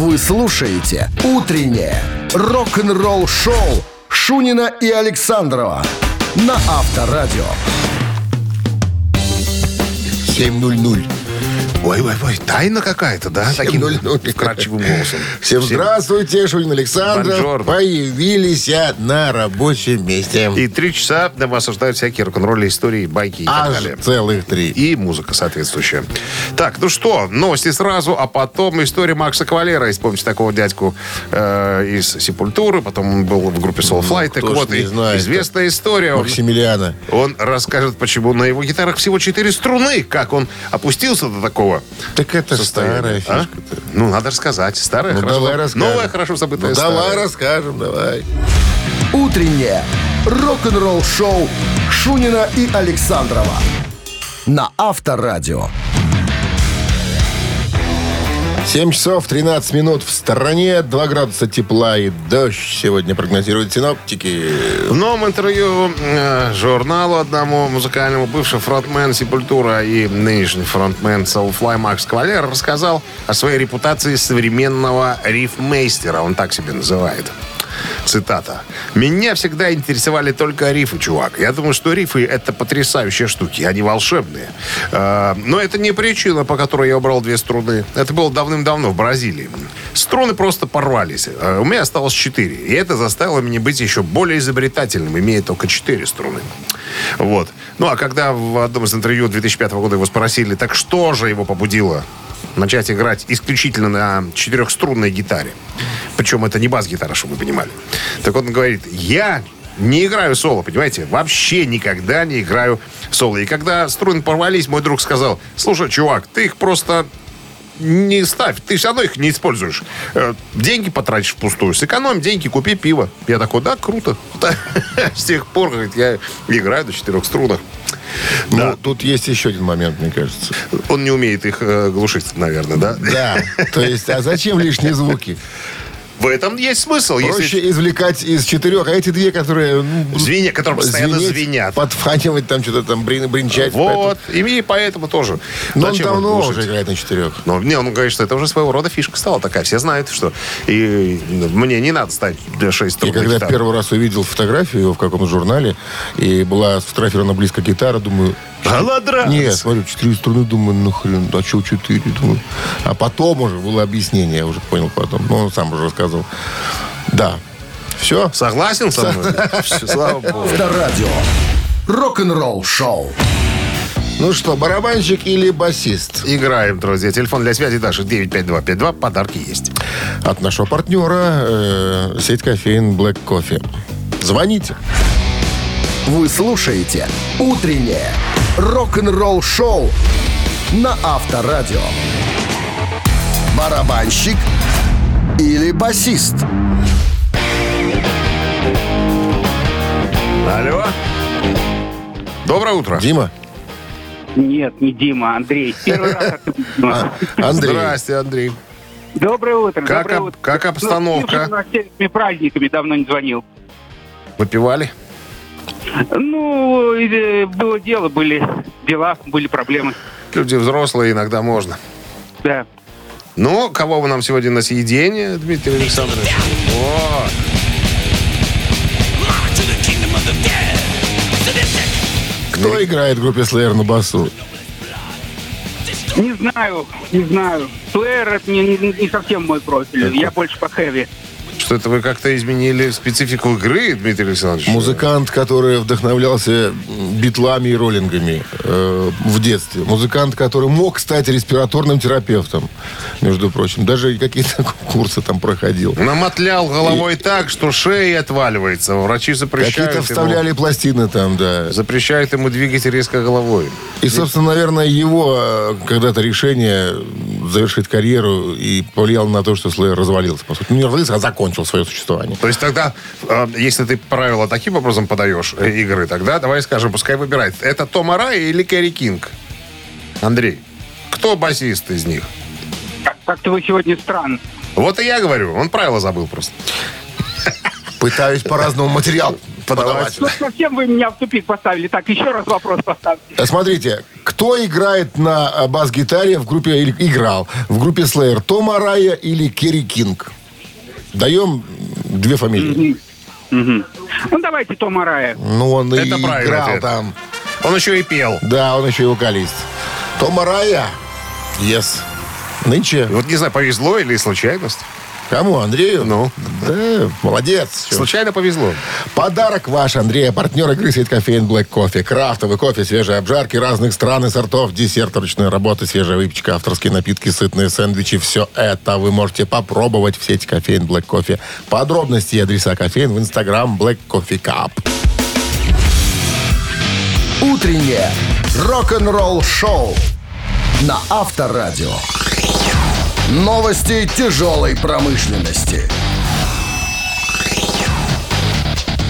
Вы слушаете «Утреннее рок-н-ролл-шоу» Шунина и Александрова на Авторадио. 7.00. Ой, ой, ой, тайна какая-то, да? Таким 7:00. вкрадчивым голосом. Всем здравствуйте, Шунин Александров. Бонжорно. Появились на рабочем месте. И три часа на вас ожидают всякие рок-н-ролльные истории, байки и так далее. целых три. И музыка соответствующая. Так, ну что, новости сразу, а потом история Макса Кавалера. Если помните такого дядьку э, из Сепультуры, потом он был в группе Soulfly. так кто ж вот, и знает, известная история. Он, Максимилиана. он расскажет, почему на его гитарах всего четыре струны, как он опустился до такого Так это состояния. старая а? фишка-то. Ну, надо рассказать. Старая, Ну, хорошо. давай расскажем. Новая, хорошо забытая Ну, давай расскажем, давай. «Утреннее рок-н-ролл-шоу» Шунина и Александрова на Авторадио. 7 часов 13 минут в стороне, 2 градуса тепла и дождь сегодня прогнозируют синоптики. В новом интервью э, журналу одному музыкальному бывший фронтмен Сепультура и нынешний фронтмен Soulfly Макс Кавалер рассказал о своей репутации современного рифмейстера. Он так себя называет. Цитата. «Меня всегда интересовали только рифы, чувак. Я думаю, что рифы — это потрясающие штуки, они волшебные. Э, но это не причина, по которой я убрал две струны. Это было давным-давно в Бразилии. Струны просто порвались. Э, у меня осталось четыре. И это заставило меня быть еще более изобретательным, имея только четыре струны. Вот. Ну, а когда в одном из интервью 2005 года его спросили, так что же его побудило начать играть исключительно на четырехструнной гитаре. Причем это не бас-гитара, чтобы вы понимали. Так он говорит, я не играю соло, понимаете? Вообще никогда не играю соло. И когда струны порвались, мой друг сказал, слушай, чувак, ты их просто не ставь, ты все равно их не используешь. Э, Деньги потратишь впустую. Сэкономь деньги, купи пиво. Я такой, да, круто. С тех пор, говорит, я играю на четырех струнах. Ну, тут есть еще один момент, мне кажется. Он не умеет их э, глушить, наверное, да? Да, то есть, а зачем лишние звуки? В этом есть смысл. Если Проще извлекать из четырех, а эти две, которые... ну, Звенят, которые постоянно звенеть, звенят. Подфанивать там что-то там, брин- бринчать. Вот, и поэтому тоже. Но он Зачем их давно уже играет на четырех. Ну, не, он говорит, что это уже своего рода фишка стала такая. Все знают, что и мне не надо ставить для 6 И струн. когда я первый раз увидел фотографию его в каком-то журнале, и была сфотографирована близко гитара, думаю... Голодранец. Нет, смотрю, четыре струны, думаю, ну хрен, а что четыре? Думаю. А потом уже было объяснение, я уже понял потом. Ну, он сам уже рассказывал. Да. Все? Согласен со мной? Всё, Слава богу. Авторадио. Рок-н-ролл-шоу. Ну что, барабанщик или басист? Играем, друзья. Телефон для связи даже 95252. Подарки есть. От нашего партнера э, сеть кофеин Black Coffee. Звоните. Вы слушаете «Утреннее рок-н-ролл-шоу» на Авторадио. Барабанщик или басист? Алло. Доброе утро. Дима? Нет, не Дима, Андрей. Первый раз от Дима. Андрей. Здрасте, Андрей. Доброе утро. Как доброе об- утро. как обстановка? Ну, слушай, с праздниками давно не звонил. Выпивали? Ну, э, было дело, были дела, были проблемы. Люди взрослые, иногда можно. Да. Ну, кого вы нам сегодня на съедение, Дмитрий Александрович? О, Кто играет в группе Slayer на басу? Не знаю, не знаю. Плеер это не, не- не совсем мой профиль. Я больше по хэви. Что это вы как-то изменили специфику игры, Дмитрий Александрович? Музыкант, который вдохновлялся битлами и роллингами э, в детстве. Музыкант, который мог стать респираторным терапевтом, между прочим. Даже какие-то курсы там проходил. Намотлял головой так, что шея отваливается. Врачи запрещают Какие-то ему, вставляли пластины там, да. запрещают ему двигать резко головой. И, собственно, наверное, его э, когда-то решение завершить карьеру и повлияло на то, что Slayer развалился. По сути, ну, не развалился, а закончил свое существование. То есть тогда, э, если ты правила таким образом подаешь э, игры, тогда давай скажем, пускай выбирает. Это Том Арай или Кэрри Кинг? Андрей, кто басист из них? Как- Как-то вы сегодня странно. Вот и я говорю, он правила забыл просто. Пытаюсь по-разному материал подавать. Ну, совсем вы меня в тупик поставили. Так, еще раз вопрос поставьте. А Смотрите, Кто играет на э, бас-гитаре в группе, или играл в группе Slayer? Том Арая или Керри Кинг? Даем две фамилии. Ну, давайте Тома Рая. Ну, он и играл ответ. там. Он еще и пел. Да, он еще и вокалист. Том Арая? Yes. Нынче. Вот не знаю, повезло или случайность. Кому? Андрею? Ну. Да, молодец. Случайно повезло. Подарок ваш, Андрей. Партнер игры «Сеть кофеин Black Кофе». Крафтовый кофе, свежие обжарки разных стран и сортов, десерт ручной работы, свежая выпечка, авторские напитки, сытные сэндвичи. Все это вы можете попробовать в сети кофеин Black Кофе. Подробности и адреса кофеин в инстаграм Black Coffee Cup. Утреннее рок-н-ролл-шоу на Авторадио. Новости тяжелой промышленности.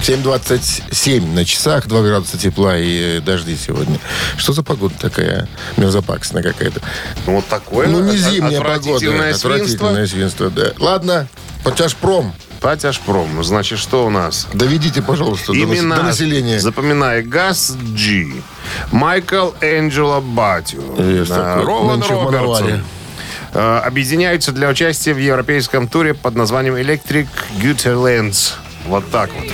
7.27 на часах, 2 градуса тепла и э, дожди сегодня. Что за погода такая мерзопакостная какая-то? Ну, вот такое Ну, не зимняя погода. отвратительное свинство. Отвратительное свинство, да. Ладно, Потяжпром. Патяшпром. Значит, что у нас? Доведите, пожалуйста, Имена. до населения. Запоминай. Газ Джи. Майкл Энджело Батю. Рован Робертсон. Э, Объединяются для участия в европейском туре под названием Electric Guitarlands. Вот так вот.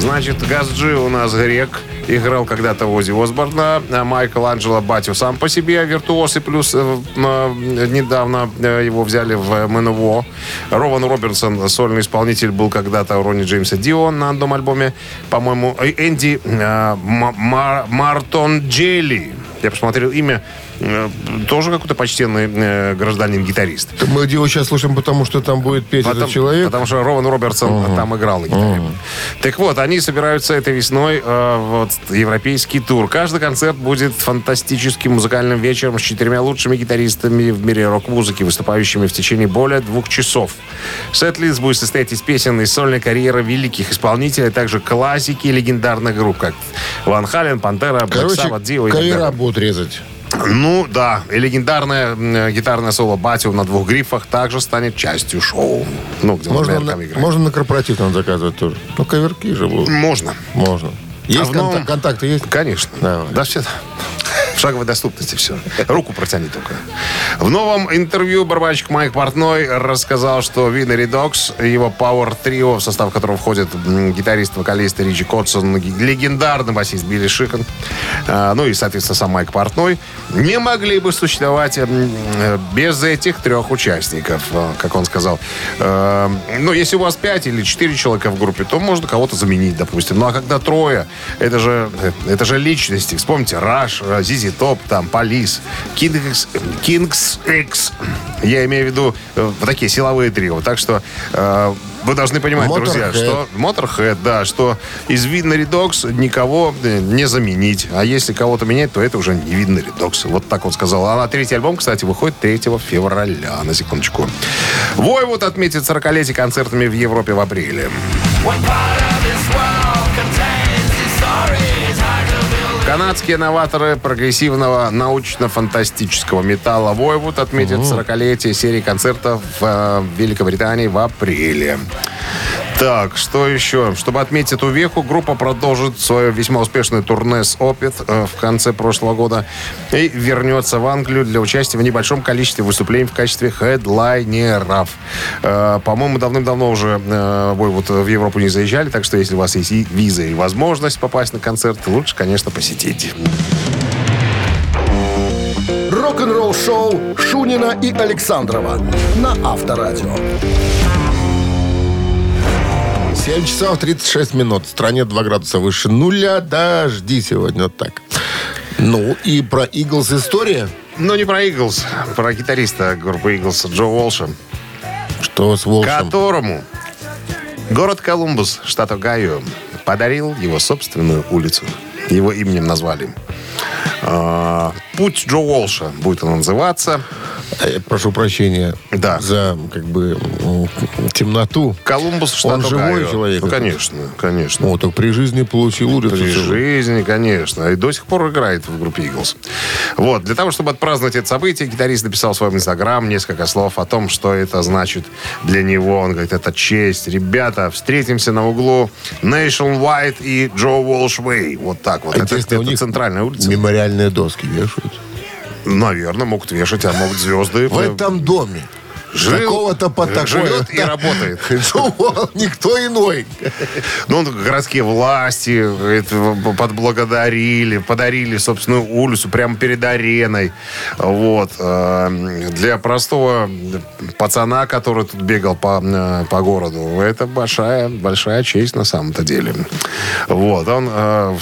Значит, Газджи у нас грек. Играл когда-то в Ози Осборна. А Майкл Анджело Батю сам по себе виртуоз. И плюс э, э, недавно э, его взяли в МНВО. Рован Робертсон, сольный исполнитель, был когда-то у Ронни Джеймса Дио на одном альбоме. По-моему, э, Энди э, Ма- Мар- Мартон Джелли. Я посмотрел имя. Э, Тоже какой-то почтенный э, гражданин-гитарист. Мы его сейчас слушаем, потому что там будет петь Потому, этот человек. потому что Рован Робертсон там играл на гитаре. Так вот, они собираются этой весной э, вот, европейский тур. Каждый концерт будет фантастическим музыкальным вечером с четырьмя лучшими гитаристами в мире рок-музыки, выступающими в течение более двух часов. Сет-лист будет состоять из песен из сольной карьеры великих исполнителей, а также классики легендарных групп, как Ван Хален, Пантера, Black Короче, Sabbath, Dio и далее. будут резать. Ну да, и легендарное гитарное соло Батю на двух грифах также станет частью шоу. Ну, где Можно, на, играет. можно на корпоратив там заказывать тоже. Ну, каверки же будут. Можно. Можно. Есть А новом- контак- контакты есть? Конечно. Давай. Да все. В шаговой доступности все. Руку протяни только. В новом интервью барабанщик Майк Портной рассказал, что Винери Докс, его Power Trio, в состав которого входит м, гитарист, вокалист Ричи Котсон, легендарный басист Билли Шикон, а, ну и, соответственно, сам Майк Портной, не могли бы существовать без этих трех участников, э, как он сказал. Э, Ну, если у вас пять или четыре человека в группе, то можно кого-то заменить, допустим. Ну, а когда трое, это же, это же личности. Вспомните, Раш, Зизи Топ, там, Полис, Кингс, Кингс X. Я имею в виду э, вот такие силовые трио. Так что э, вы должны понимать, друзья, Motorhead. что Motorhead, да, что из Виднери Dogs никого э, не заменить. А если кого-то менять, то это уже не Виднери Dogs. Вот так он сказал. А на третий альбом, кстати, выходит 3 февраля, на секундочку. Войвуд отметит 40-летие концертами в Европе в апреле. Канадские новаторы прогрессивного научно-фантастического металла Войвуд отметят 40-летие серии концертов в э, Великобритании в апреле. Так, что еще? Чтобы отметить эту веху, группа продолжит свое весьма успешное турне с Опит э, в конце прошлого года и вернется в Англию для участия в небольшом количестве выступлений в качестве хедлайнеров. Э, По-моему, давным-давно уже э, вы вот в Европу не заезжали, так что если у вас есть и виза и возможность попасть на концерт, лучше, конечно, посетить. Рок-н-ролл-шоу Шунина и Александрова на Авторадио. 7 часов 36 минут. В стране 2 градуса выше нуля. Дожди сегодня. Вот так. Ну, и про Иглс история. Но не про Иглс, про гитариста группы Иглс Джо Уолша, Что с Волшем? которому город Колумбус, штат Огайо, подарил его собственную улицу. Его именем назвали. А, Путь Джо Уолша будет он называться. Э, прошу прощения Да. за как бы темноту. Колумбус, штат Он живой Огайо. человек? Ну, конечно, конечно. Вот, так при жизни получил улицу. При целую. жизни, конечно. И до сих пор играет в группе Eagles. Вот. Для того, чтобы отпраздновать это событие, гитарист написал в своем инстаграм несколько слов о том, что это значит для него. Он говорит, это честь. Ребята, встретимся на углу Nationwide и Джо Way. Вот так вот. А это интересно, у это них центральная улица. Мемориальные доски вешают. Наверное, могут вешать, а могут звезды. В этом доме. Жил- Такого-то по такое. живет и работает. Что, Никто иной. Ну, городские власти подблагодарили, подарили собственную улицу прямо перед ареной. Вот. Э, Для простого пацана, который тут бегал по, э, по городу, это большая, большая честь на самом-то деле. Вот. Он э,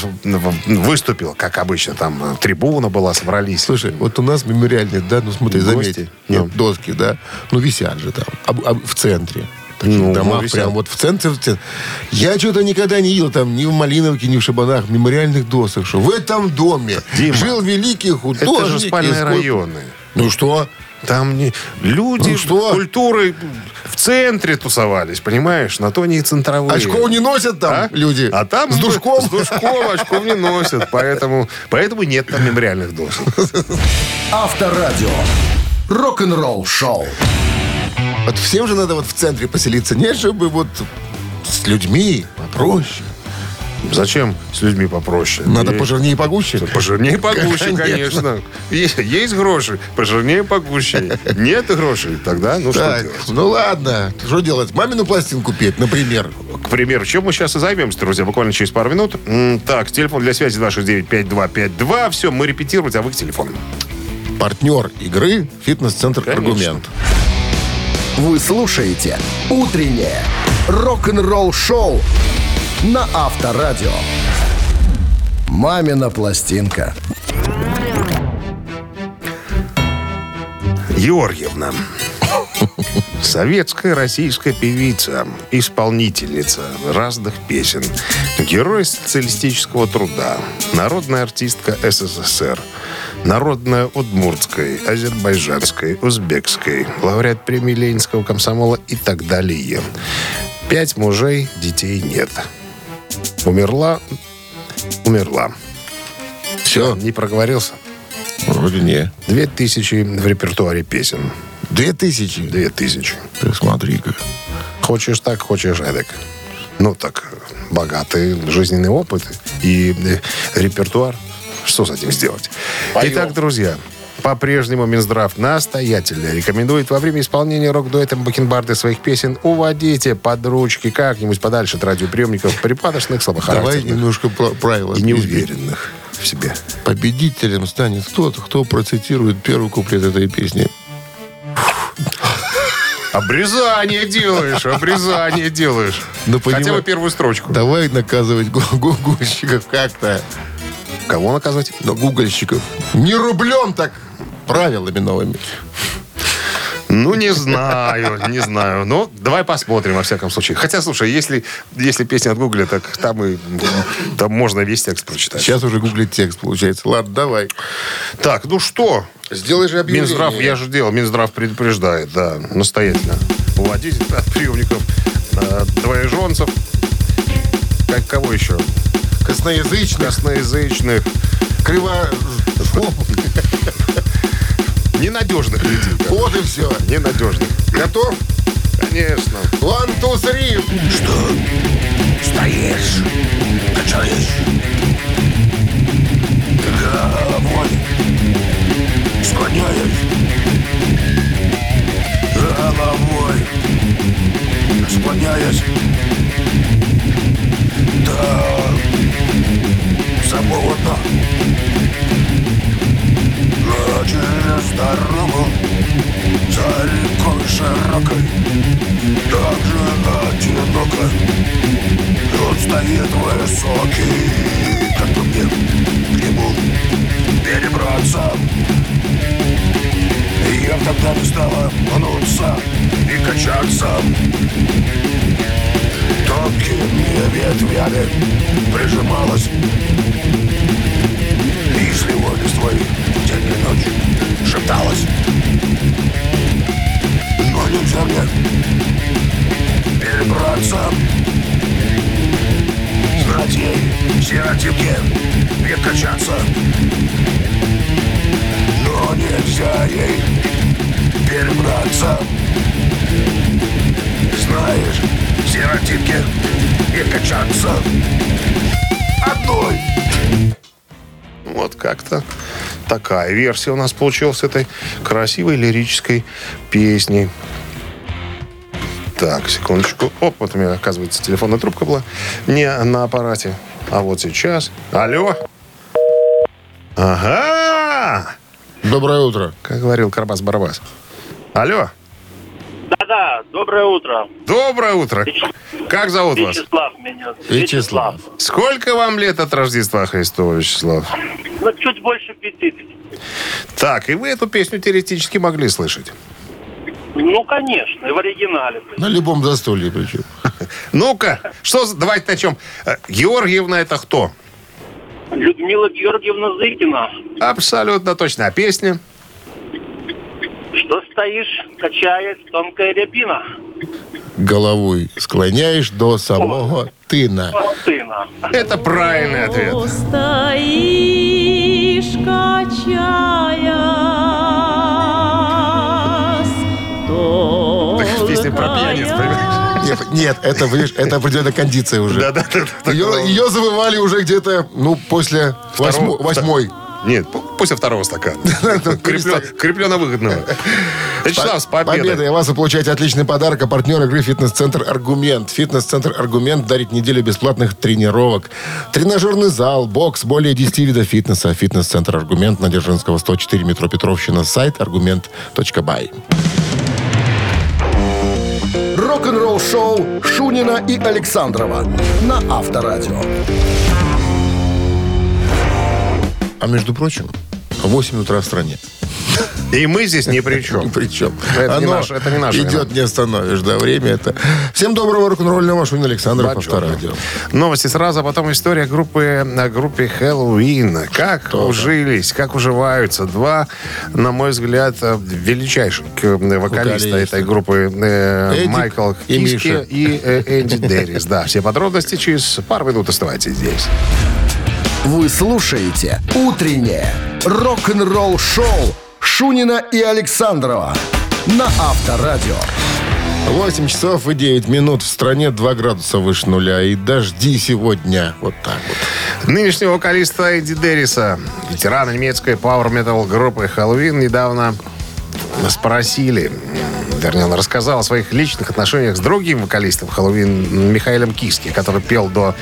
выступил, как обычно, там э, трибуна была, собрались. Слушай, вот у нас мемориальные, да, ну смотри, Гости? заметь. Нет, Ну. доски, да. Ну, висят же там. А- а в центре. Таких Ну, домах ну, висят. прям вот в центре, в центре. Я что-то никогда не видел там ни в Малиновке, ни в Шабанах мемориальных досок, что в этом доме Дима, жил великий художник. Это же спальные сколько- районы. Ну что? Там не... люди Ну что? культуры в центре тусовались, понимаешь? На то они и центровые. Очков не носят там А? люди. А там с душком. С душком очков не носят. Поэтому, поэтому нет там мемориальных досок. Авторадио. Рок-н-ролл шоу. Вот всем же надо вот в центре поселиться. Не, чтобы вот с людьми попроще. Зачем с людьми попроще? Надо Есть- пожирнее и погуще. Пожирнее погуще, Конечно. Есть, есть гроши, пожирнее погуще. Нет грошей, тогда ну что Так, делать? ну ладно. Что делать? Мамину пластинку петь, например. К примеру, чем мы сейчас и займемся, друзья, буквально через пару минут. Так, телефон для связи 269-5252. Все, мы репетировать, а вы к телефону. Партнер игры «Фитнес-центр Конечно. Аргумент». Вы слушаете «Утреннее рок-н-ролл-шоу» на Авторадио. «Мамина пластинка». Георгиевна. Советская российская певица, исполнительница разных песен, герой социалистического труда, народная артистка СССР, народная удмуртской, азербайджанской, узбекской, лауреат премии Ленинского комсомола и так далее. Пять мужей, детей нет. Умерла, умерла. Все, Не проговорился. вроде не. Две тысячи в репертуаре песен. Две тысячи. Две тысячи. Ты смотри-ка. Хочешь так, хочешь эдак. Ну, так, богатый жизненный опыт и э, репертуар. Что с этим сделать? Итак, друзья, по-прежнему Минздрав настоятельно рекомендует во время исполнения рок-дуэтом Бакенбарды своих песен уводите под ручки как-нибудь подальше от радиоприемников припадочных, Давай слабохарактерных немножко про- правила. и неуверенных в себе. Победителем станет тот, кто процитирует первый куплет этой песни. Обрезание делаешь, обрезание делаешь. Ну, Хотя бы первую строчку. Давай наказывать гугольщиков как-то. Кого наказывать? Но гугольщиков. Не рублем так. Правилами новыми. Ну, не знаю, не знаю. Ну, давай посмотрим, во всяком случае. Хотя, слушай, если, если песня от Гугля, так там и там можно весь текст прочитать. Сейчас уже гуглит текст, получается. Ладно, давай. Так, ну что? Сделай же объявление. Минздрав, я же делал, Минздрав предупреждает, да, настоятельно. Уводите от приемников э, двоеженцев. Как кого еще? Косноязычно, Косноязычных, криво... ненадежных людей. Вот и все. Ненадежных. Готов? Конечно. One, two, three. Стоишь, качаешь головой, склоняешь головой, склоняешь до самого дна. Но через дорогу за рекой широкой так же одиноко он стоит высокий, как бы мне к нему перебраться. Я тогда не стала мнуться и качаться. Тонкими ветвями прижималась И с его листвой день и ночь шепталась Можно мне перебраться Знать ей сиротинке не качаться Но нельзя ей перебраться. Знаешь, сиротинке не качаться Одной Вот как-то такая версия у нас получилась этой красивой лирической песни. Так, секундочку. Оп, вот у меня, оказывается, телефонная трубка была не на аппарате. А вот сейчас. Алло. Ага! Доброе утро. Как говорил Карбас-Барабас. Алло. Доброе утро. Доброе утро. Как зовут вас? Вячеслав меня. Вячеслав. Сколько вам лет от Рождества Христова, Вячеслав? Ну, чуть больше 50. Так, и вы эту песню теоретически могли слышать. Ну, конечно, и в оригинале. На любом застолье причем. Ну-ка, что, давайте начнем. Э, Георгиевна это кто? Людмила Георгиевна Зыкина. Абсолютно точно. А песня? Что стоишь, качает тонкая рябина. Головой склоняешь до самого тына. Вот сына. Это правильный ответ. Стоишь, качаясь, Песня про пьяниц, понимаешь? Нет, нет, это, видишь, это определенная кондиция уже. Да-да-да. Ее, ее завывали уже где-то, ну, после восьмо- восьмой. Нет, после второго стакана. Креплено-выгодного. Вячеслав, с Победа. победой. И вас вы получаете отличный подарок. А партнер игры «Фитнес-центр Аргумент». «Фитнес-центр Аргумент» дарит неделю бесплатных тренировок. Тренажерный зал, бокс, более 10 видов фитнеса. «Фитнес-центр Аргумент» на Дзержинского, 104, метро Петровщина. Сайт аргумент.бай. Рок-н-ролл шоу Шунина и Александрова на Авторадио. А между прочим, 8 утра в стране. И мы здесь ни при чем. Причем Это не оно наше- это не наше идет, вина. не остановишь, да, время это. Всем доброго рок-н-ролльного, Шунин Александров, Бонжорно. Авторадио. Новости сразу, а потом история группы, о группе Хэллоуин. Как ужились, как уживаются два, на мой взгляд, э, величайших э, вокалиста Вокалиста. этой группы э, Эдик Майкл и Киски Миша. и э, Энди Деррис. Да, все подробности через пару минут оставайтесь здесь. Вы слушаете «Утреннее рок-н-ролл-шоу» Шунина и Александрова на Авторадио. 8 часов и 9 минут в стране 2 градуса выше нуля. И дожди сегодня. Вот так вот. Нынешнего вокалиста Эдди Дерриса, ветерана немецкой Power Metal группы Хэллоуин, недавно спросили, вернее, он рассказал о своих личных отношениях с другим вокалистом Хэллоуин Михаилом Киски, который пел до,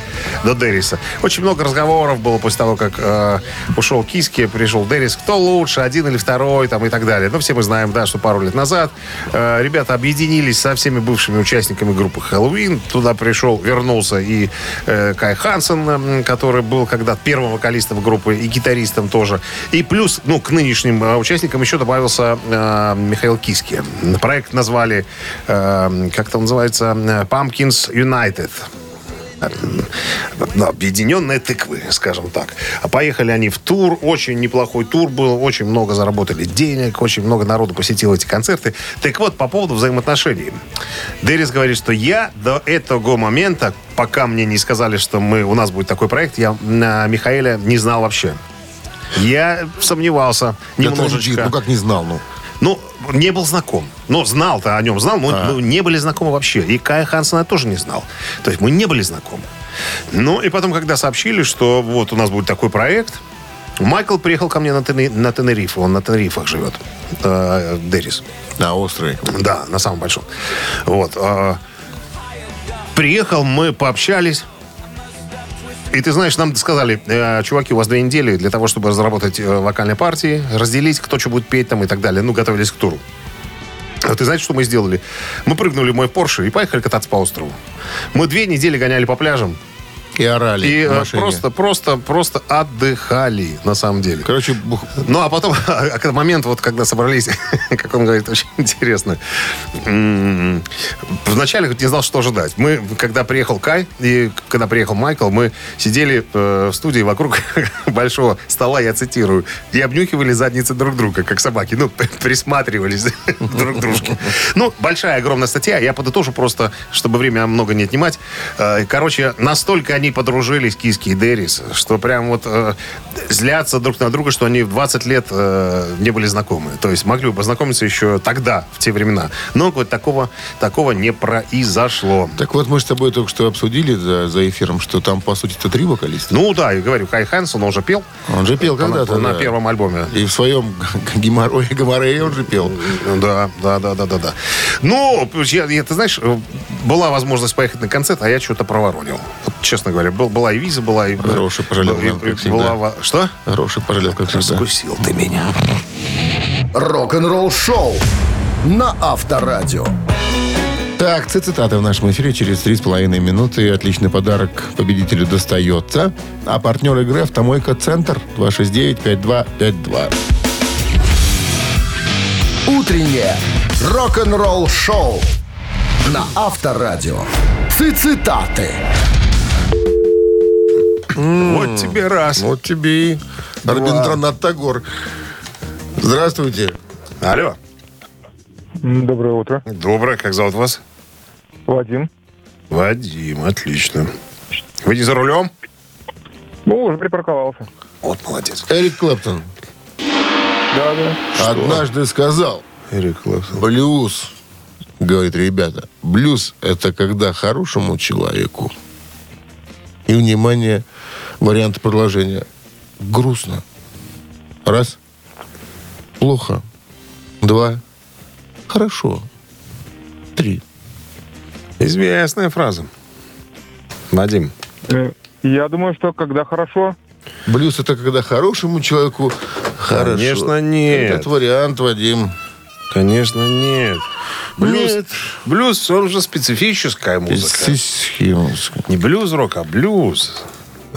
до Дерриса. Очень много разговоров было после того, как э, ушел Киски, пришел Деррис. Кто лучше, один или второй, там, и так далее. Но все мы знаем, да, что пару лет назад э, ребята объединились со всеми бывшими участниками группы Хэллоуин. Туда пришел, вернулся и э, Кай Хансен, который был когда-то первым вокалистом группы и гитаристом тоже. И плюс, ну, к нынешним э, участникам еще добавился э, Михаил Киски. Проект назвали, э, как это называется, э, Pumpkins United. Объединенные тыквы, скажем так. А поехали они в тур, очень неплохой тур был, очень много заработали денег, очень много народу посетило эти концерты. Так вот, по поводу взаимоотношений. Деррис говорит, что я до этого момента, пока мне не сказали, что мы, у нас будет такой проект, я Михаэля не знал вообще. Я сомневался Это немножечко. legit. Ну, как не знал, ну. Ну, не был знаком. Ну, знал-то о нем, знал, но мы не были знакомы вообще. И Кая Хансена я тоже не знал. То есть мы не были знакомы. Ну, и потом, когда сообщили, что вот у нас будет такой проект, Майкл приехал ко мне на, Тене- на Тенерифе. Он на Тенерифах живет. Э, Деррис. Да, острый. Да, на самом большом. Вот. а, Приехал, мы пообщались. И ты знаешь, нам сказали, э, чуваки, у вас две недели для того, чтобы разработать э, вокальные партии, разделить, кто что будет петь там и так далее. Ну, готовились к туру. А ты знаешь, что мы сделали? Мы прыгнули в мой Порше и поехали кататься по острову. Мы две недели гоняли по пляжам. И орали И э, просто, просто, просто отдыхали, на самом деле. Короче, бух- Ну, а потом, а, момент, вот когда собрались, как он говорит, очень интересно. М, Вначале не знал, что ожидать. Мы, когда приехал Кай и когда приехал Майкл, мы сидели э, в студии вокруг большого стола, я цитирую, и обнюхивали задницы друг друга, как собаки. Ну, присматривались друг к дружке. Ну, большая, огромная статья. Я подытожу просто, чтобы время много не отнимать. Э, Короче, настолько они подружились, Киски и Деррис, что прям вот э, злятся друг на друга, что они в 20 лет э, не были знакомы. То есть могли бы познакомиться еще тогда, в те времена. Но вот такого, такого не произошло. Так вот, мы с тобой только что обсудили за, за эфиром, что там, по сути, это три вокалиста. Ну да, я говорю, Кай Хэнсон, он же пел. Он же пел когда-то. на да. первом альбоме. И в своем геморрое, геморрее он же пел. Да, да, да, да, да, да. Ну, я, я- ты знаешь, э, была возможность поехать на концерт, а я что-то проворонил. Вот, честно говоря, был, была и виза, была и... Хороший пожалел, нам, как и всегда. была Что? Хороший пожалел, как всегда. Раскусил ты меня. Рок-н-ролл шоу на Авторадио. Так, цитаты в нашем эфире через три с половиной минуты. Отличный подарок победителю достается. А партнер игры «Автомойка Центр» 269-5252. Утреннее рок-н-ролл шоу на Авторадио. Цитаты. Вот тебе раз. Вот тебе и Арбиндранат Тагор. Здравствуйте. Алло. Доброе утро. Доброе, как зовут вас? Вадим. Вадим, отлично. Вы не за рулем? Ну, уже припарковался. Вот молодец. Эрик Клэптон Да, да. однажды сказал, Эрик Клэптон. блюз, говорит, ребята, блюз это когда хорошему человеку, и, внимание, вариант продолжения, грустно. Раз, плохо. Два, хорошо. Три. Известная фраза. Вадим. Э, Я думаю, что когда хорошо, Блюз это когда хорошему человеку хорошо. Конечно, нет. Этот вариант, Вадим. Конечно, нет. Блюз, Нет. блюз, он же специфическая музыка. Схемовская. Не блюз-рок, а блюз.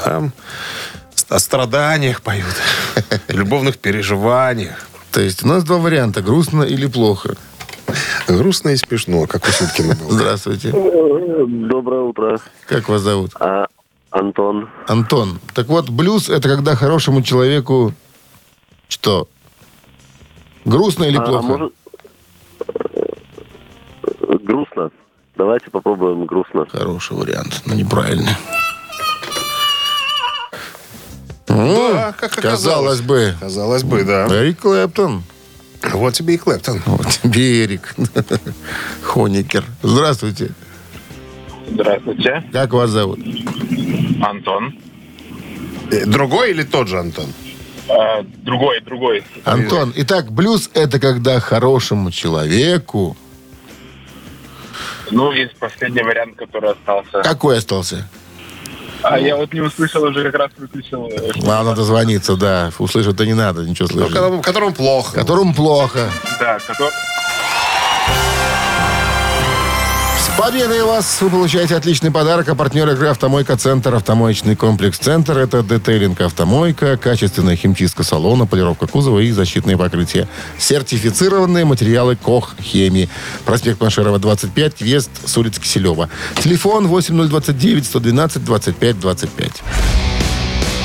Там о страданиях поют, любовных переживаниях. То есть у нас два варианта. Грустно или плохо. Грустно и смешно, как у Сюткина было. Здравствуйте. Доброе утро. Как вас зовут? А, Антон. Антон. Так вот, блюз это когда хорошему человеку что? Грустно или А, плохо? может, э, грустно. Давайте попробуем грустно. Хороший вариант, но неправильный. Да, как Казалось бы. Казалось бы, да. Эрик Клэптон. Вот тебе и Клэптон. Вот тебе Эрик. Хоникер. Здравствуйте. здравствуйте, Как вас зовут? Антон. Э, Другой или тот же Антон? А, другой, другой. Антон. Итак, блюз это когда хорошему человеку... Ну, есть последний вариант, который остался. Какой остался? А я вот не услышал, уже как раз выключил. э, что- Вам надо звониться, да. Услышать-то не надо, ничего Ну, слышать. которому, которому плохо. Которому плохо. Да, который... Победой вас! Вы получаете отличный подарок. А партнер игры «Автомойка Центр». Автомоечный комплекс «Центр» — это детейлинг «Автомойка», качественная химчистка салона, полировка кузова и защитные покрытия. Сертифицированные материалы «Кох Хемии». Проспект Машерова, 25, въезд с улицы Киселева. Телефон 8029-112-25-25.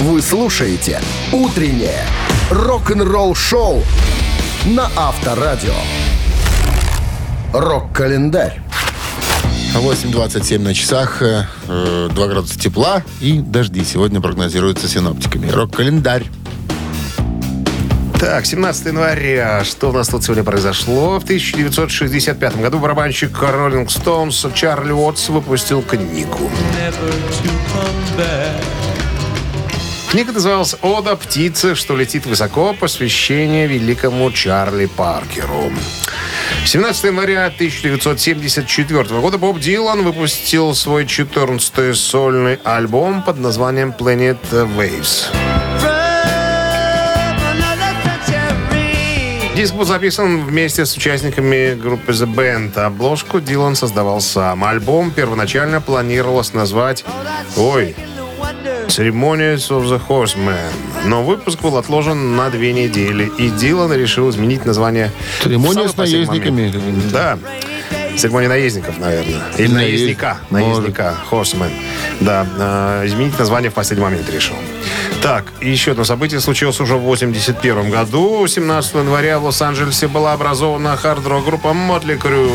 Вы слушаете «Утреннее рок-н-ролл-шоу» на Авторадио. Рок-календарь. 8.27 на часах, э, э, 2 градуса тепла и дожди сегодня прогнозируются синоптиками. Рок-календарь. Так, 17 января. Что у нас тут сегодня произошло? В 1965 году барабанщик Rolling Stones Чарли Уотс выпустил книгу. Книга называлась «Ода птицы, что летит высоко. Посвящение великому Чарли Паркеру». 17 января 1974 года Боб Дилан выпустил свой 14-й сольный альбом под названием «Planet Waves». Диск был записан вместе с участниками группы The Band. Обложку Дилан создавал сам. Альбом первоначально планировалось назвать... Ой, Ceremonies of the Horseman. Но выпуск был отложен на две недели, и Дилан решил изменить название. Церемония с наездниками. Да. Церемония наездников, наверное. Или Наезд- наездника. Наездника. Horseman. Да. э, изменить название в последний момент решил. Так, еще одно событие случилось уже в 81 году. 17 января в Лос-Анджелесе была образована хард-рок группа Motley Crue.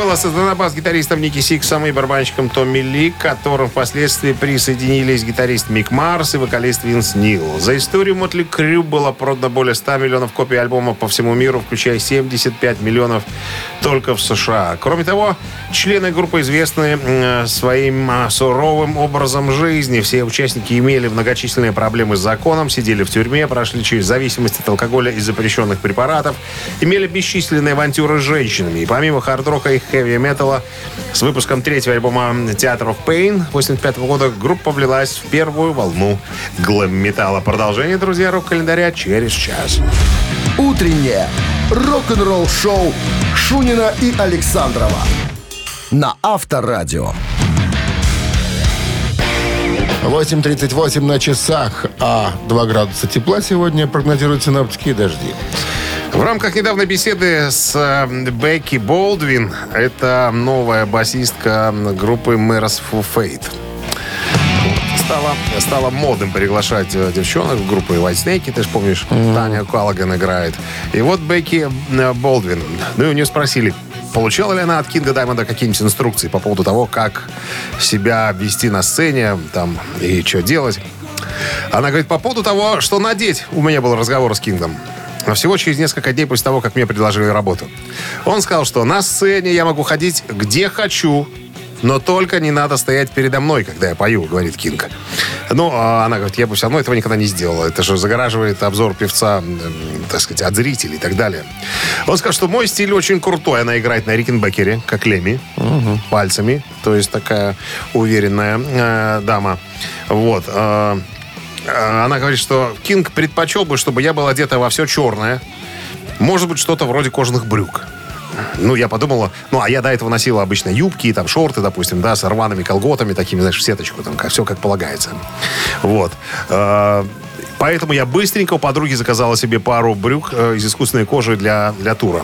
Была создана бас-гитаристом Ники Сиксом и барабанщиком Томми Ли, к которым впоследствии присоединились гитарист Мик Марс и вокалист Винс Нил. За историю Motley Crue было продано более 100 миллионов копий альбома по всему миру, включая 75 миллионов только в США. Кроме того, члены группы известны своим а, суровым образом жизни. Все участники имели многочисленные проблемы с законом, сидели в тюрьме, прошли через зависимость от алкоголя и запрещенных препаратов, имели бесчисленные авантюры с женщинами. И помимо хард-рока и хэви-металла, с выпуском третьего альбома Theater of Pain 85 года группа влилась в первую волну глэм-металла. Продолжение, друзья, рок-календаря через час. Утреннее рок-н-ролл-шоу Шунина и Александрова на Авторадио. 8.38 на часах, а 2 градуса тепла сегодня прогнозируют синаптики и дожди. В рамках недавней беседы с э, Бекки Болдвин, это новая басистка группы Merciful Fate. Стало, стало модным приглашать э, девчонок в группу White Snake, ты же помнишь, Таня Каллаган играет. И вот Бекки э, Болдвин, ну и у нее спросили, получала ли она от Кинга Даймонда какие-нибудь инструкции по поводу того, как себя вести на сцене там и что делать. Она говорит, по поводу того, что надеть, у меня был разговор с Кингом. Но всего через несколько дней после того, как мне предложили работу. Он сказал, что на сцене я могу ходить где хочу, но только не надо стоять передо мной, когда я пою, говорит Кинг. Ну, а она говорит, я бы все равно этого никогда не сделала. Это же загораживает обзор певца, так сказать, от зрителей и так далее. Он сказал, что мой стиль очень крутой. Она играет на Рикенбекере, как Леми, пальцами. То есть такая уверенная э, дама. Вот. э, она говорит, что Кинг предпочел бы, чтобы я был одета во все черное. Может быть, что-то вроде кожаных брюк. Ну, я подумала, ну, а я до этого носила обычно юбки, там, шорты, допустим, да, с рваными колготами, такими, знаешь, в сеточку, там, все как полагается. Вот. Э, Поэтому я быстренько у подруги заказала себе пару брюк э, из искусственной кожи для, для тура.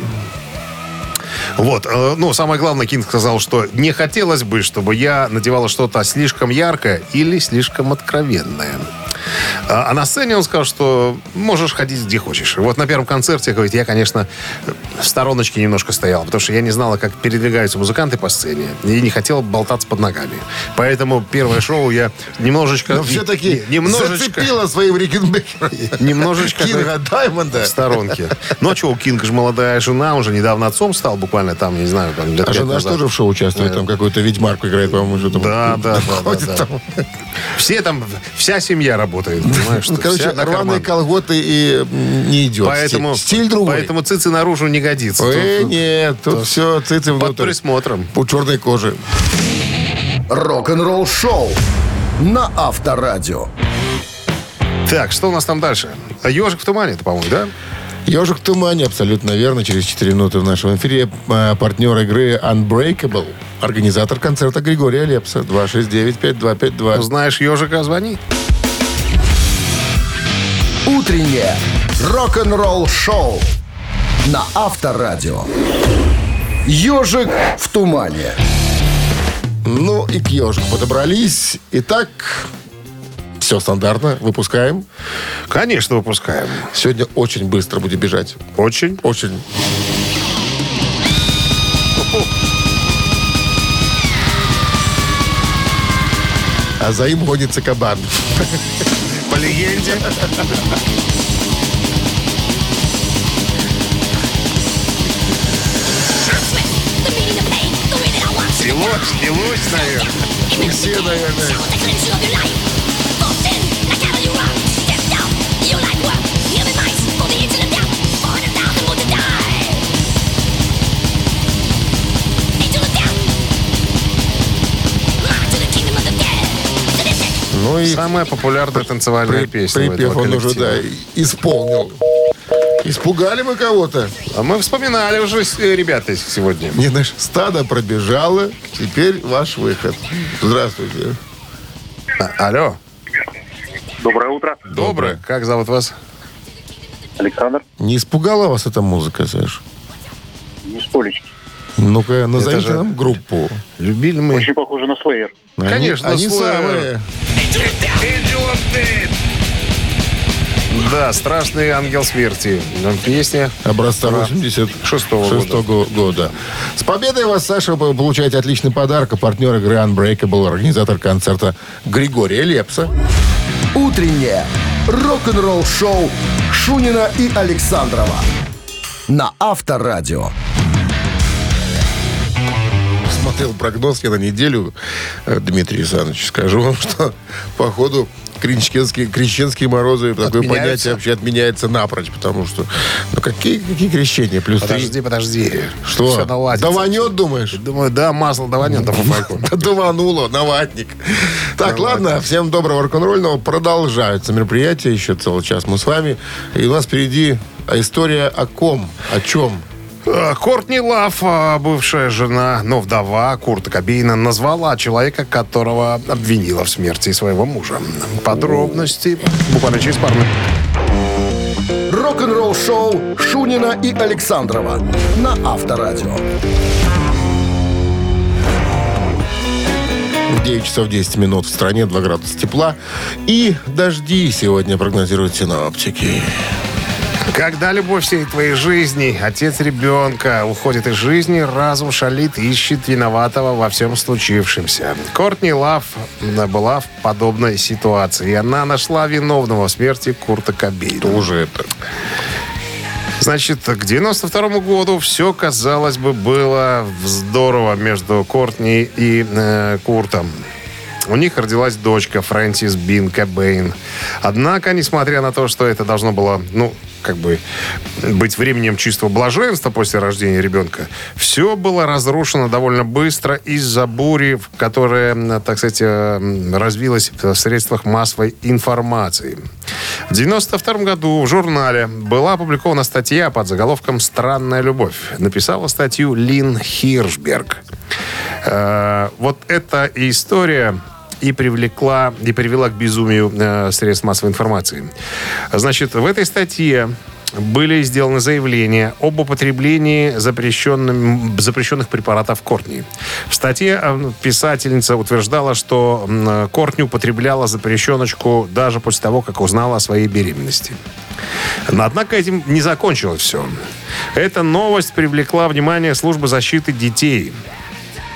Вот, э, ну, самое главное, Кинг сказал, что не хотелось бы, чтобы я надевала что-то слишком яркое или слишком откровенное. А а на сцене он сказал, что можешь ходить где хочешь. Вот на первом концерте, говорит, я, конечно, в стороночке немножко стоял, потому что я не знала, как передвигаются музыканты по сцене, и не хотел болтаться под ногами. Поэтому первое шоу я немножечко... Но все-таки не- немножечко... зацепила своим Рикенбекером. Немножечко... Кинга Даймонда. в сторонке. Ну, а что, у Кинга же молодая жена, он же недавно отцом стал, буквально там, не знаю, там, лет А жена же тоже в шоу участвует, там какую-то ведьмарку играет, по-моему, что там. Да, да, да, Все там, вся семья работает, понимаешь? Ну, короче, рваные колготы и не идет. Поэтому, Стиль, стиль другой. Поэтому цицы наружу не годится. Э, Тут нет, тут все цицы Под внутрь. присмотром. По черной коже. Рок-н-ролл-шоу на Авторадио. Так, что у нас там дальше? Ежик в тумане, это, по-моему, да? Ежик в тумане, абсолютно верно. Через 4 минуты в нашем эфире э, партнер игры Unbreakable, организатор концерта Григория Лепса. 269-5252. Знаешь ежика, звони. Утреннее рок-н-ролл-шоу на Авторадио. Ежик в тумане. Ну и к ежику подобрались. Итак, все стандартно. Выпускаем. Конечно, выпускаем. Сегодня очень быстро будет бежать. Очень. Очень. А за им гонится кабан. По легенде. Селось, селось, наверное. Все, наверное. Ну и Самая популярная танцевальная при- песня припев он уже, да, исполнил. Испугали мы кого-то. А мы вспоминали уже э, ребята сегодня. Не наше стадо пробежало. Теперь ваш выход. Здравствуйте. А, алло. Доброе утро. Доброе. Как зовут вас? Александр. Не испугала вас эта музыка, Саш? Не столечки. Ну-ка, назовите же- нам группу. Любили мы. Очень похоже на Слеер. Они- Конечно, Они, Slayer. самые. Да, страшный ангел смерти. Песня. Образца 86 Шестого года. С победой вас, Саша, вы получаете отличный подарок. А партнер игры Unbreakable, организатор концерта Григория Лепса. Утреннее рок-н-ролл-шоу Шунина и Александрова на Авторадио. Смотрел прогноз я на неделю, э, Дмитрий Александрович. Скажу вам, что походу крещенские, крещенские морозы, такое понятие вообще отменяется напрочь, потому что, ну какие, какие крещения? Плюс. Подожди, подожди. Что? Все наладится. Даванет, думаешь? Думаю, да, масло даванет Давануло, наватник. Так, ладно, всем доброго рок-н-ролльного. Продолжаются мероприятия, еще целый час мы с вами. И у нас впереди история о ком, о чем. Э, Кортни Лав, э, бывшая жена, но вдова Курта Кобейна, назвала человека, которого обвинила в смерти своего мужа. Подробности буквально через пару минут. Рок-н-ролл-шоу Шунина и Александрова на Авторадио. В 9 часов 10 минут в стране 2 градуса тепла. И дожди сегодня прогнозируют синоптики. Когда любовь всей твоей жизни, отец ребенка уходит из жизни, разум шалит, ищет виноватого во всем случившемся. Кортни Лав была в подобной ситуации, она нашла виновного в смерти Курта Кобейна. Уже это. Значит, к 92 году все, казалось бы, было здорово между Кортни и э, Куртом. У них родилась дочка Фрэнсис Бин Кобейн. Однако, несмотря на то, что это должно было, ну, как бы быть временем чистого блаженства после рождения ребенка, все было разрушено довольно быстро из-за бури, которая, так сказать, э, развилась в средствах массовой информации. В 92 году в журнале была опубликована статья под заголовком «Странная любовь». Написала статью Лин Хиршберг. Э, Вот эта история и привлекла, и привела к безумию э, средств массовой информации. Значит, в этой статье были сделаны заявления об употреблении запрещенных препаратов Кортни. В статье э, писательница утверждала, что Кортни употребляла запрещеночку даже после того, как узнала о своей беременности. Но, однако этим не закончилось все. Эта новость привлекла внимание службы защиты детей.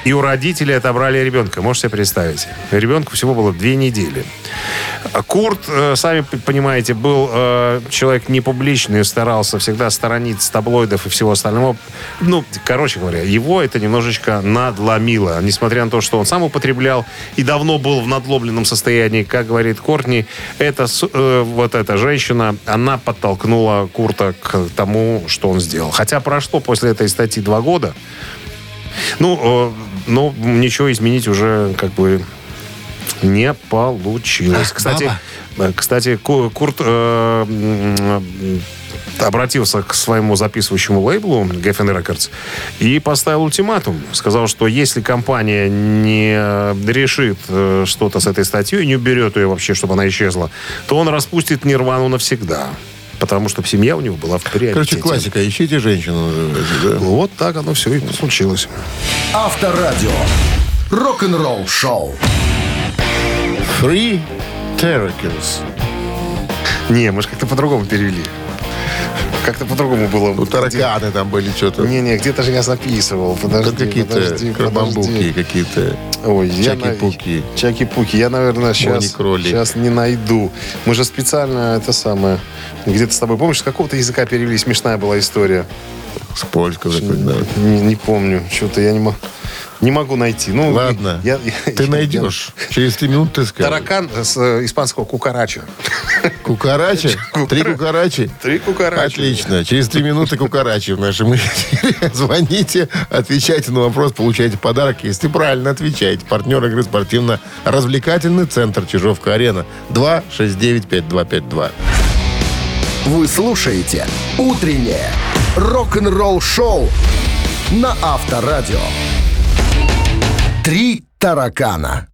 И у родителей отобрали ребенка. Можете себе представить? Ребенку всего было две недели. Курт, э, сами понимаете, был э, человек не публичный, старался всегда сторониться таблоидов и всего остального. Ну, короче говоря, его это немножечко надломило. Несмотря на то, что он сам употреблял и давно был в надломленном состоянии, как говорит Кортни, эта, с- э, вот эта женщина, она подтолкнула Курта к тому, что он сделал. Хотя прошло после этой статьи два года, ну, ну, ничего изменить уже как бы не получилось. Кстати, э, кстати, Ку- Курт э, обратился к своему записывающему лейблу Geffen Records и поставил ультиматум. Сказал, что если компания не решит э, что-то с этой статьей, не уберет ее вообще, чтобы она исчезла, то он распустит Нирвану навсегда. Потому что семья у него была в приоритете. Короче, классика. Ищите женщину, да? Вот так оно все и случилось. Авторадио. Рок-н-ролл-шоу. Free Terracles. Не, мы же как-то по-другому перевели. Как-то по-другому было. Ну, тараканы там были что-то. Не-не, где-то же я записывал. Да Подожди, какие-то подожди, крабамбуки, какие-то Ой, я на- чаки-пуки. Чаки-пуки. Я, наверное, сейчас, сейчас не найду. Мы же специально это самое... Где-то с тобой, помнишь, с какого-то языка перевели? Смешная была история. С польского да. Не, не помню. Что-то я не могу... Не могу найти. Ну, Ладно, я- я- ты я- найдешь. Через три минуты ты скажешь. Таракан с э, испанского кукарача. Кукарача? Три кукарачи? Три кукарача. Отлично. Через три минуты кукарачи в нашем эфире. Звоните, отвечайте на вопрос, получайте подарок. Если правильно отвечаете. Партнер игры спортивно-развлекательный центр Чижовка-Арена. 269-5252. Вы слушаете «Утреннее рок-н-ролл-шоу» на Авторадио. «Три таракана».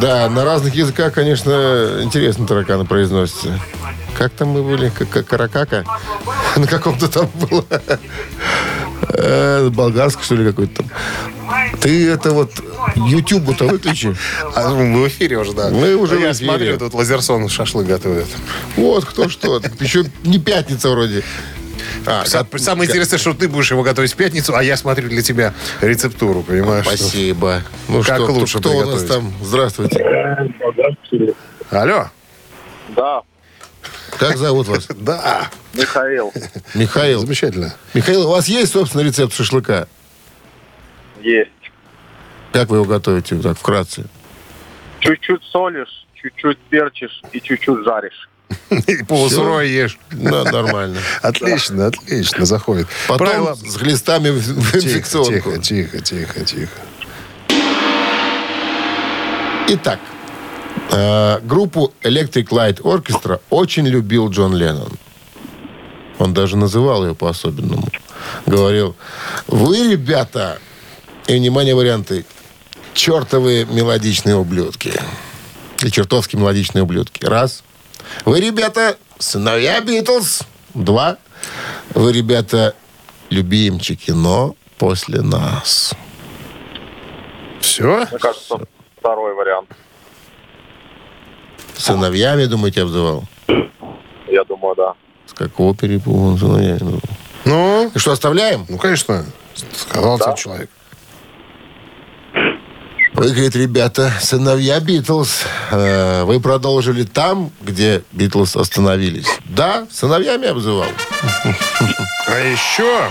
Да, на разных языках, конечно, интересно тараканы произносятся. Как там мы были? Как, как каракака? На каком-то там было. Э, Болгарский, что ли, какой-то там. Ты это вот YouTube-то выключи. А мы в эфире уже, да. Мы уже Я в эфире. смотрю, тут Лазерсон шашлык готовит. Вот кто что. Еще не пятница вроде. А, Са- как- Самое интересное, что ты будешь его готовить в пятницу, а я смотрю для тебя рецептуру, понимаешь? что- Спасибо. Ну Как что, лучше кто, кто у нас приготовить? там? Здравствуйте. Алло? Да, Как зовут вас? Да. Михаил. Михаил. Замечательно. Михаил, у вас есть, собственно, рецепт шашлыка? Есть. Как вы его готовите, так, вкратце? Чуть-чуть солишь, чуть-чуть перчишь и чуть-чуть жаришь. И полусырой ешь. Да, нормально. Отлично, отлично, заходит. Потом Правило- с глистами в инфекционку. тихо, тихо, тихо, тихо. Итак, э, группу Electric Light Orchestra очень любил Джон Леннон. Он даже называл ее по-особенному. Говорил, вы, ребята, и, внимание, варианты, чертовые мелодичные ублюдки. И чертовски мелодичные ублюдки. Раз. Вы, ребята, сыновья Битлз. Два. Вы, ребята, любимчики, но после нас. Все? Мне кажется, второй вариант. Сыновьями, думаете, обзывал? Я думаю, да. С какого перепуга он сыновьями? Ну, И что, оставляем? ну, конечно, сказал тебе человек. Вы, говорит, ребята, сыновья Битлз, э, вы продолжили там, где Битлз остановились. Да, сыновьями обзывал. А еще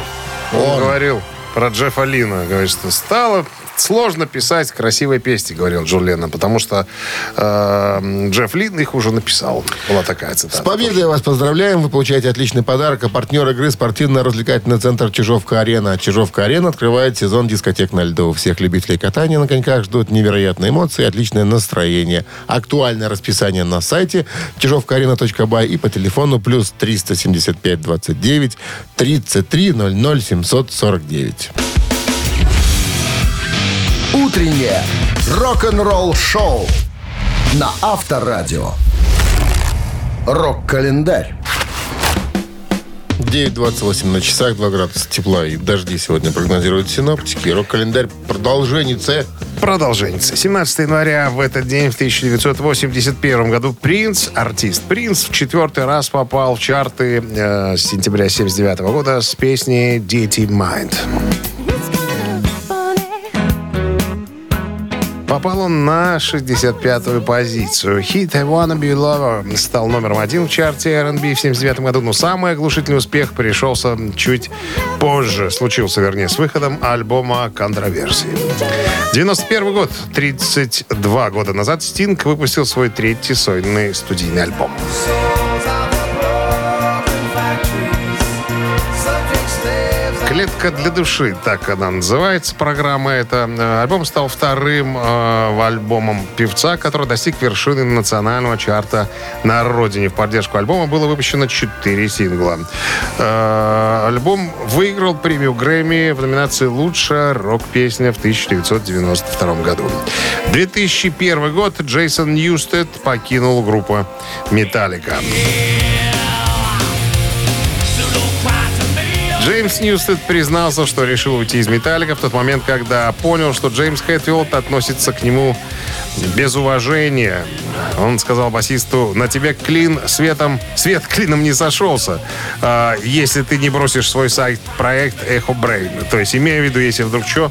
он, Он. говорил про Джеффа Лина. Говорит, что стало сложно писать красивые песни, говорил Джон Леннон, потому что э, Джефф Лин их уже написал. Была такая С цитата. победой вас поздравляем. Вы получаете отличный подарок. А партнер игры спортивно-развлекательный центр Чижовка-Арена. Чижовка-Арена открывает сезон дискотек на льду. Всех любителей катания на коньках ждут невероятные эмоции и отличное настроение. Актуальное расписание на сайте чижовкаарена.бай и по телефону плюс 375 29 33 00 749. «Утреннее рок-н-ролл-шоу» на Авторадио. Рок-календарь. 9.28 на часах, 2 градуса тепла и дожди сегодня прогнозируют синоптики. Рок-календарь продолжение Продолжение. 17 января в этот день, в 1981 году, Принц, артист Принц, в четвертый раз попал в чарты э, с сентября 79 года с песней «Dirty Mind». Попал он на 65-ю позицию. Хит «I Wanna Be Lover» стал номером один в чарте R&B в 79 году, но самый оглушительный успех пришелся чуть позже. Случился, вернее, с выходом альбома «Контроверсии». 91 год, 32 года назад, Стинг выпустил свой третий сольный студийный альбом. «Клетка для души», так она называется, программа эта. Альбом стал вторым э, альбомом певца, который достиг вершины национального чарта на родине. В поддержку альбома было выпущено 4 сингла. Э, альбом выиграл премию Грэмми в номинации «Лучшая рок-песня» в 1992 году. 2001 год Джейсон Ньюстед покинул группу «Металлика». Джеймс Ньюстед признался, что решил уйти из «Металлика» в тот момент, когда понял, что Джеймс Хэтфилд относится к нему без уважения. Он сказал басисту, на тебе клин светом, свет клином не сошелся, а, если ты не бросишь свой сайт-проект Эхо Брейн. То есть, имея в виду, если вдруг что,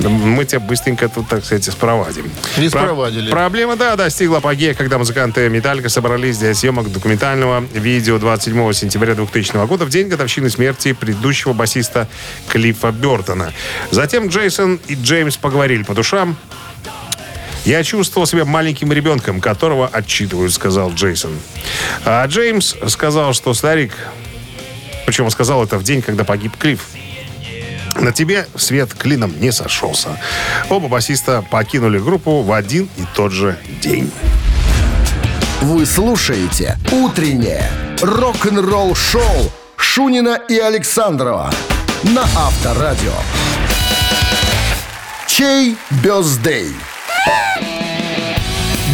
мы тебя быстренько тут, так сказать, спровадим. Не Про- спровадили. Проблема, да, достигла апогея, когда музыканты «Металлика» собрались для съемок документального видео 27 сентября 2000 года в день годовщины смерти предыдущего басиста Клиффа Бертона. Затем Джейсон и Джеймс поговорили по душам. «Я чувствовал себя маленьким ребенком, которого отчитывают», — сказал Джейсон. А Джеймс сказал, что старик... Причем он сказал это в день, когда погиб Клифф. На тебе свет клином не сошелся. Оба басиста покинули группу в один и тот же день. Вы слушаете «Утреннее рок-н-ролл-шоу» Шунина и Александрова на Авторадио. Чей бездей?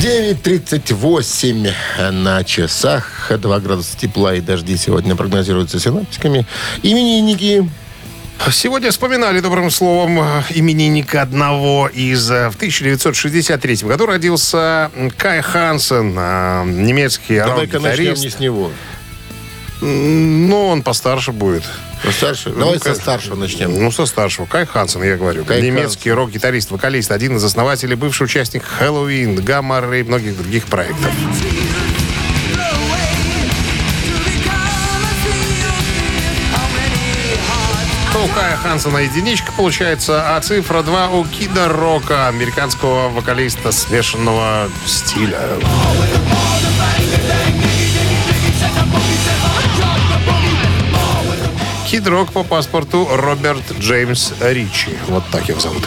9.38 на часах. 2 градуса тепла и дожди сегодня прогнозируются синаптиками. Именинники. Сегодня вспоминали добрым словом э, именинника одного из... э, В 1963 году родился Кай Хансен, э, немецкий Давай-ка начнем не с него. Ну, он постарше будет. Старше? Давай со Кай- старшего начнем. Ну, со старшего. Кай Хансен, я говорю. Кай Немецкий рок-гитарист, вокалист, один из основателей, бывший участник Хэллоуин, Гаммар и многих других проектов. У Кая Хансена единичка получается, а цифра 2 у Кида Рока, американского вокалиста смешанного стиля. Кид Рок по паспорту Роберт Джеймс Ричи. Вот так его зовут.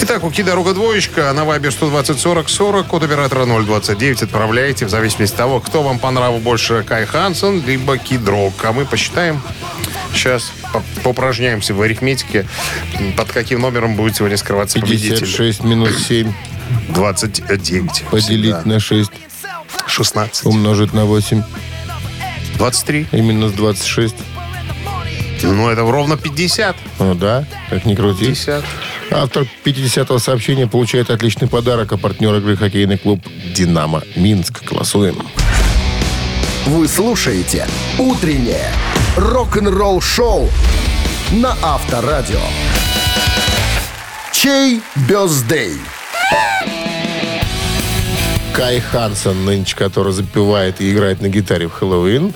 Итак, у Кида Рога двоечка на вайбе 120 40 40, код оператора 029. Отправляйте в зависимости от того, кто вам по нраву больше Кай Хансен, либо Кид Рок. А мы посчитаем сейчас, по- поупражняемся в арифметике, под каким номером будет сегодня скрываться победитель. 56 минус 7 29. поделить Всегда. на 6 16. умножить на 8 23. и минус 26. Ну, это ровно 50. Ну да, как ни крути. 50. Автор 50-го сообщения получает отличный подарок, а партнер игры хоккейный клуб «Динамо Минск». Голосуем. Вы слушаете «Утреннее рок-н-ролл-шоу» на Авторадио. Чей бездей? Кай Хансен, нынче, который запевает и играет на гитаре в Хэллоуин.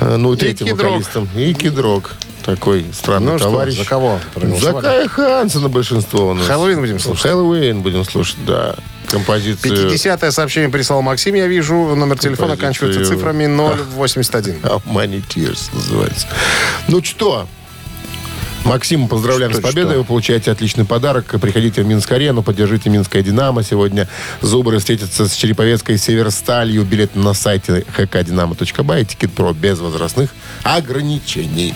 Э, Ну, третьим Рок. вокалистом. И Кидрок. Такой странный Ну что, товарищ. за кого За? Кая Хансена большинство у нас. Хэллоуин будем слушать? Хэллоуин будем слушать, да. Композицию 50-е сообщение прислал Максим, я вижу. Номер телефона Композицию. оканчивается цифрами 081. How Many Tears называется. Ну что, Максим, поздравляем Что, с победой. что? Вы получаете отличный подарок. Приходите в Минск-арену, поддержите Минское «Динамо». Сегодня Зубры встретятся с Череповецкой «Северсталью». Билет на сайте hkdinamo.by. Тикет про без возрастных ограничений.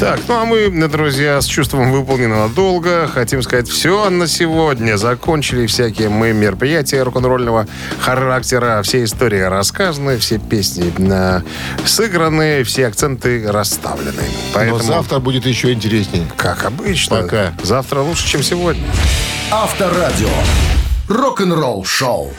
Так, ну а мы, друзья, с чувством выполненного долга хотим сказать все на сегодня. Закончили всякие мы мероприятия рок-н-ролльного характера. Все истории рассказаны, все песни э, сыграны, все акценты расставлены. Поэтому, Но завтра будет еще интереснее. как обычно, Пока. завтра лучше, чем сегодня. Авторадио. Рок-н-ролл-шоу.